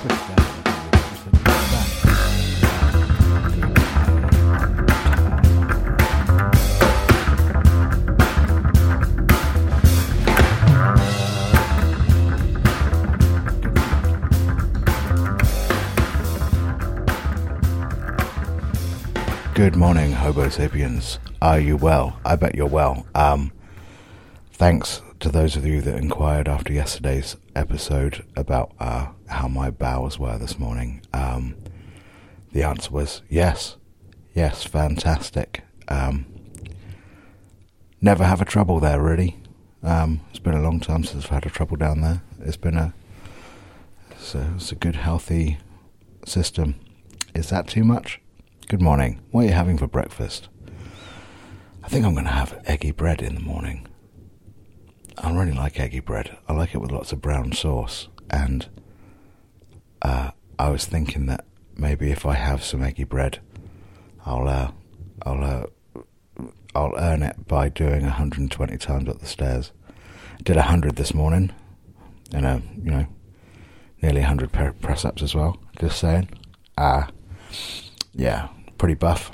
Good morning, Hobo sapiens. Are you well? I bet you're well. Um, thanks to those of you that inquired after yesterday's episode about uh, how my bowels were this morning. Um, the answer was yes, yes, fantastic. Um, never have a trouble there, really. Um, it's been a long time since I've had a trouble down there. It's been a it's a, it's a good, healthy system. Is that too much? Good morning. What are you having for breakfast? I think I'm going to have eggy bread in the morning. I really like eggy bread. I like it with lots of brown sauce. And uh, I was thinking that maybe if I have some eggy bread, I'll uh, I'll uh, I'll earn it by doing 120 times up the stairs. I did 100 this morning, and uh, you know, nearly 100 press ups as well. Just saying. Ah, yeah, pretty buff.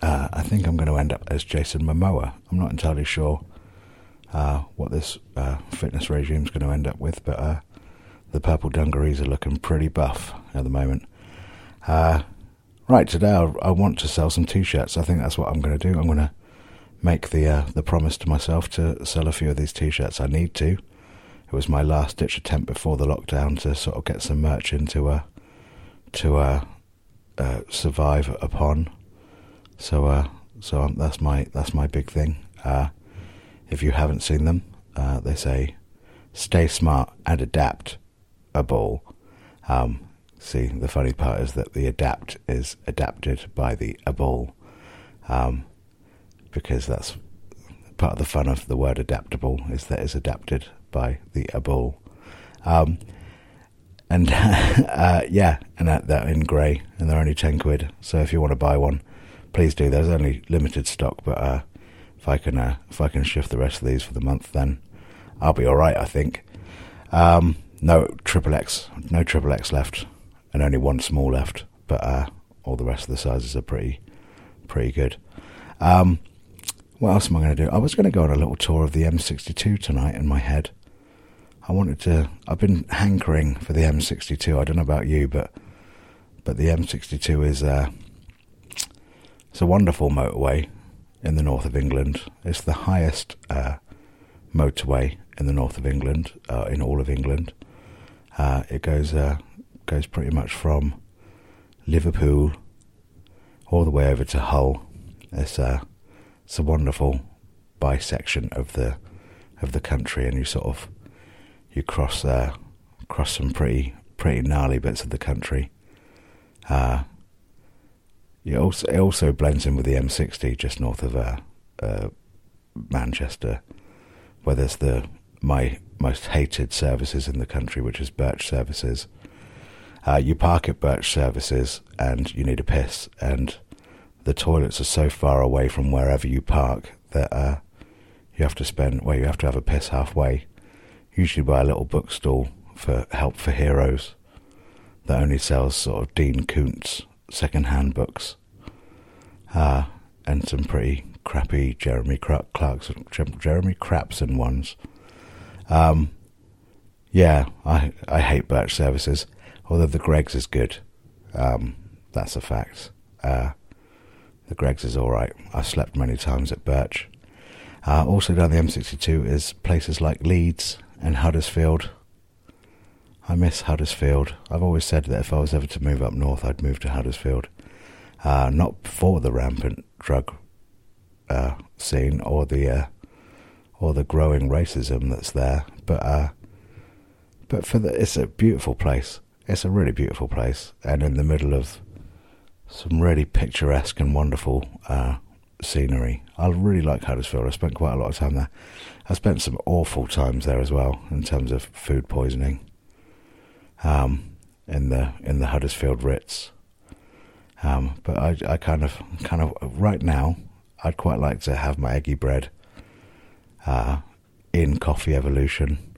Uh, I think I'm going to end up as Jason Momoa. I'm not entirely sure uh, what this uh, fitness regime is going to end up with, but uh, the purple dungarees are looking pretty buff at the moment. Uh, right, today I, I, want to sell some t-shirts. I think that's what I'm going to do. I'm going to make the uh, the promise to myself to sell a few of these t-shirts. I need to. It was my last ditch attempt before the lockdown to sort of get some merch into a to uh, survive upon. So, uh, so um, that's my that's my big thing. Uh, if you haven't seen them, uh, they say, "Stay smart and adapt." A ball. Um, see, the funny part is that the adapt is adapted by the a ball, um, because that's part of the fun of the word adaptable is that it's adapted by the a ball. Um, and uh, yeah, and that, they're in grey, and they're only ten quid. So if you want to buy one, please do. There's only limited stock, but uh, if I can uh, if I can shift the rest of these for the month, then I'll be all right. I think. Um, no triple X, no triple X left, and only one small left. But uh, all the rest of the sizes are pretty pretty good. Um, what else am I going to do? I was going to go on a little tour of the M62 tonight in my head. I wanted to. I've been hankering for the M62. I don't know about you, but but the M62 is uh, it's a wonderful motorway in the north of England. It's the highest uh, motorway in the north of England, uh, in all of England. Uh, it goes uh, goes pretty much from Liverpool all the way over to Hull. It's a uh, it's a wonderful bisection of the of the country, and you sort of you cross uh, cross some pretty pretty gnarly bits of the country. Uh, also it also blends in with the M60 just north of uh, uh, Manchester, where there's the my most hated services in the country, which is Birch Services. Uh, you park at Birch Services and you need a piss, and the toilets are so far away from wherever you park that uh, you have to spend well, you have to have a piss halfway usually by a little bookstall for Help for Heroes that only sells sort of Dean Koontz second-hand books uh, and some pretty crappy Jeremy Clarkson, Jeremy Crapson ones. Um, yeah, I I hate Birch Services, although the Greggs is good. Um, that's a fact. Uh, the Greggs is all right. I've slept many times at Birch. Uh, also down the M62 is places like Leeds and Huddersfield. I miss Huddersfield. I've always said that if I was ever to move up north, I'd move to Huddersfield. Uh, not for the rampant drug uh, scene or the uh, or the growing racism that's there, but uh, but for the, it's a beautiful place. It's a really beautiful place, and in the middle of some really picturesque and wonderful uh, scenery. I really like Huddersfield. I spent quite a lot of time there. I spent some awful times there as well in terms of food poisoning. Um, in the in the Huddersfield Ritz. Um, but I, I kind of kind of right now I'd quite like to have my eggy bread uh, in Coffee Evolution,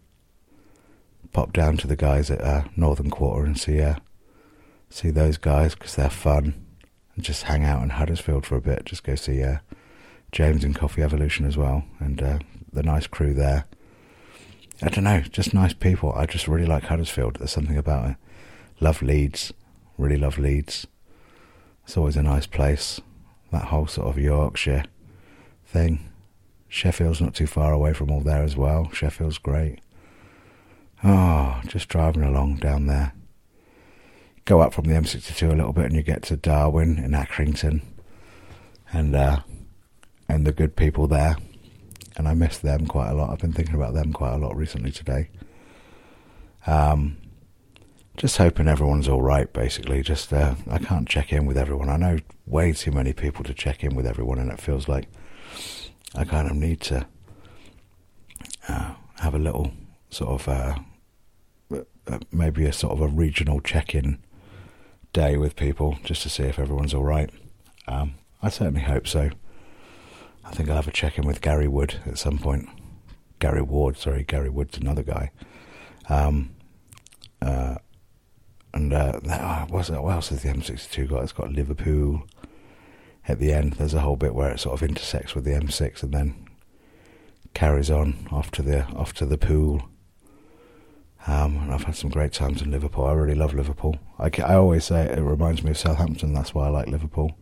pop down to the guys at uh, Northern Quarter and see uh, see those guys because they're fun, and just hang out in Huddersfield for a bit. Just go see uh, James and Coffee Evolution as well, and uh, the nice crew there. I don't know, just nice people. I just really like Huddersfield. There's something about it. Love Leeds, really love Leeds. It's always a nice place. That whole sort of Yorkshire thing. Sheffield's not too far away from all there as well. Sheffield's great. Oh, just driving along down there. Go up from the M62 a little bit and you get to Darwen and Accrington. And uh, and the good people there. And I miss them quite a lot. I've been thinking about them quite a lot recently today. Um, just hoping everyone's all right. Basically, just uh, I can't check in with everyone. I know way too many people to check in with everyone, and it feels like I kind of need to uh, have a little sort of uh, uh maybe a sort of a regional check-in day with people just to see if everyone's all right. Um, I certainly hope so. I think I'll have a check in with Gary Wood at some point. Gary Ward, sorry, Gary Wood's another guy. Um, uh, and uh, oh, what's that? What else has the M62 got? It's got Liverpool at the end. There's a whole bit where it sort of intersects with the M6 and then carries on off to the off to the pool. Um, and I've had some great times in Liverpool. I really love Liverpool. I, I always say it, it reminds me of Southampton. That's why I like Liverpool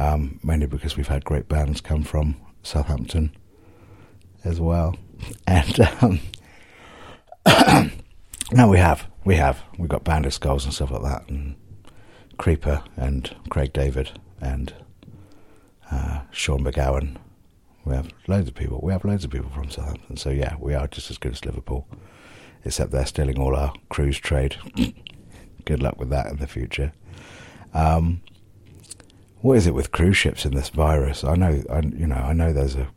um, mainly because we've had great bands come from Southampton as well. And um, no, we have, we have, we've got Band of Skulls and stuff like that, and Creeper and Craig David and uh, Sean McGowan. We have loads of people. We have loads of people from Southampton. So yeah, we are just as good as Liverpool, except they're stealing all our cruise trade. good luck with that in the future. Um, what is it with cruise ships and this virus? I know, I, you know, I know there's a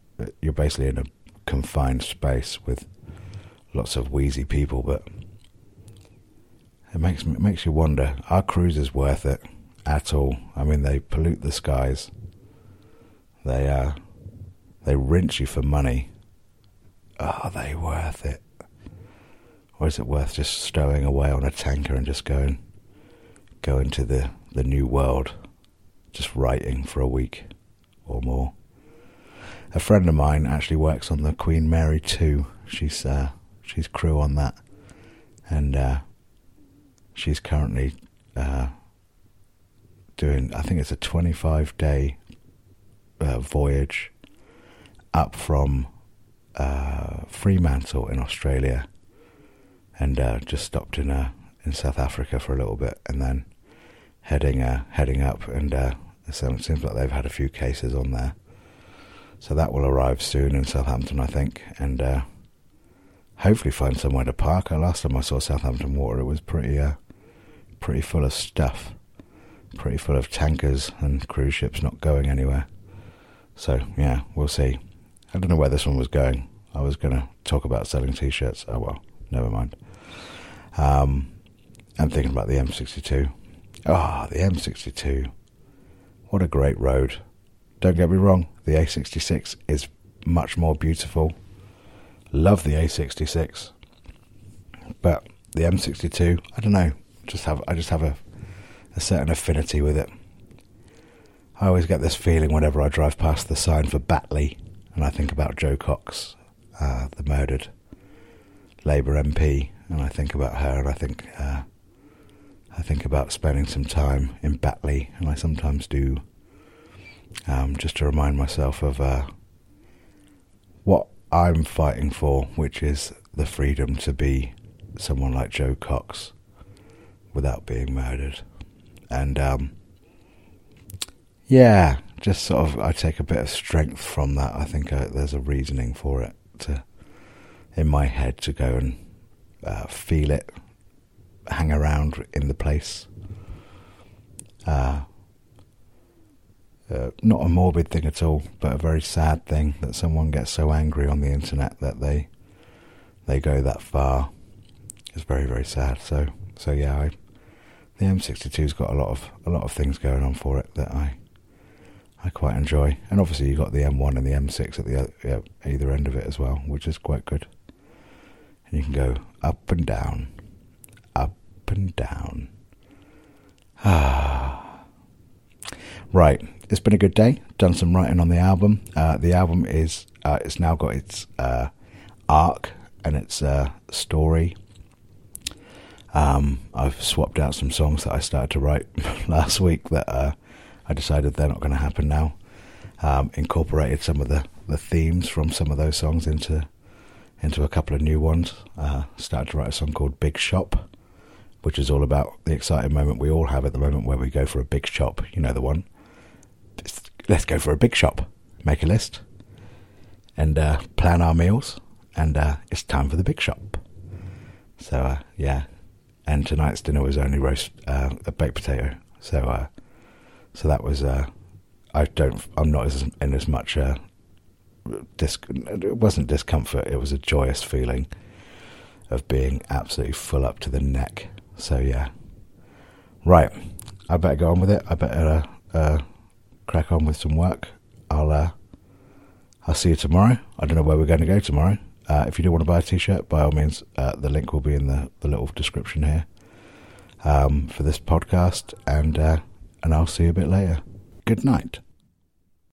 you're basically in a confined space with lots of wheezy people, but it makes it makes you wonder: are cruises worth it at all? I mean, they pollute the skies. They uh, they rinse you for money. Are they worth it? Or is it worth just stowing away on a tanker and just going going to the, the new world? Just writing for a week or more. A friend of mine actually works on the Queen Mary 2. She's uh, she's crew on that, and uh, she's currently uh, doing. I think it's a 25 day uh, voyage up from uh, Fremantle in Australia, and uh, just stopped in in South Africa for a little bit, and then heading heading up and it seems like they've had a few cases on there. So that will arrive soon in Southampton, I think, and uh, hopefully find somewhere to park. Last time I saw Southampton Water, it was pretty, uh, pretty full of stuff, pretty full of tankers and cruise ships not going anywhere. So yeah, we'll see. I don't know where this one was going. I was going to talk about selling T-shirts. Oh well, never mind. Um, I'm thinking about the M62. Ah, oh, the M62. What a great road. Don't get me wrong, the A66 is much more beautiful. Love the A66. But the M62, I don't know, just have I just have a, a certain affinity with it. I always get this feeling whenever I drive past the sign for Batley and I think about Jo Cox, uh, the murdered Labour MP, and I think about her and I think uh, I think about spending some time in Batley, and I sometimes do, um, just to remind myself of uh, what I'm fighting for, which is the freedom to be someone like Jo Cox without being murdered. And um, yeah, just sort of, I take a bit of strength from that. I think uh, there's a reasoning for it to, in my head, to go and uh, feel it hang around in the place. Uh, uh, not a morbid thing at all, but a very sad thing that someone gets so angry on the internet that they they go that far. It's very very sad. So so yeah, I, the M62's got a lot of a lot of things going on for it that I I quite enjoy, and obviously you got the M1 and the M6 at the uh, either end of it as well, which is quite good And you can go up and down, up and down. Ah. right, it's been a good day. Done some writing on the album. Uh, the album is uh, it's now got its uh, arc and its uh, story. Um, I've swapped out some songs that I started to write last week that uh, I decided they're not going to happen now. Um, incorporated some of the, the themes from some of those songs into into a couple of new ones. Uh, started to write a song called Big Shop, which is all about the exciting moment we all have at the moment where we go for a big shop. You know the one. Let's go for a big shop. Make a list and uh, plan our meals, and uh, it's time for the big shop. So uh, yeah, and tonight's dinner was only roast uh, a baked potato. So uh, so that was I don't I'm not as, in as much dis- it wasn't discomfort. It was a joyous feeling of being absolutely full up to the neck. So yeah, right. I better go on with it. I better uh, crack on with some work. I'll uh, I'll see you tomorrow. I don't know where we're going to go tomorrow. Uh, if you do want to buy a t-shirt, by all means, uh, the link will be in the, the little description here um, for this podcast, and uh, and I'll see you a bit later. Good night.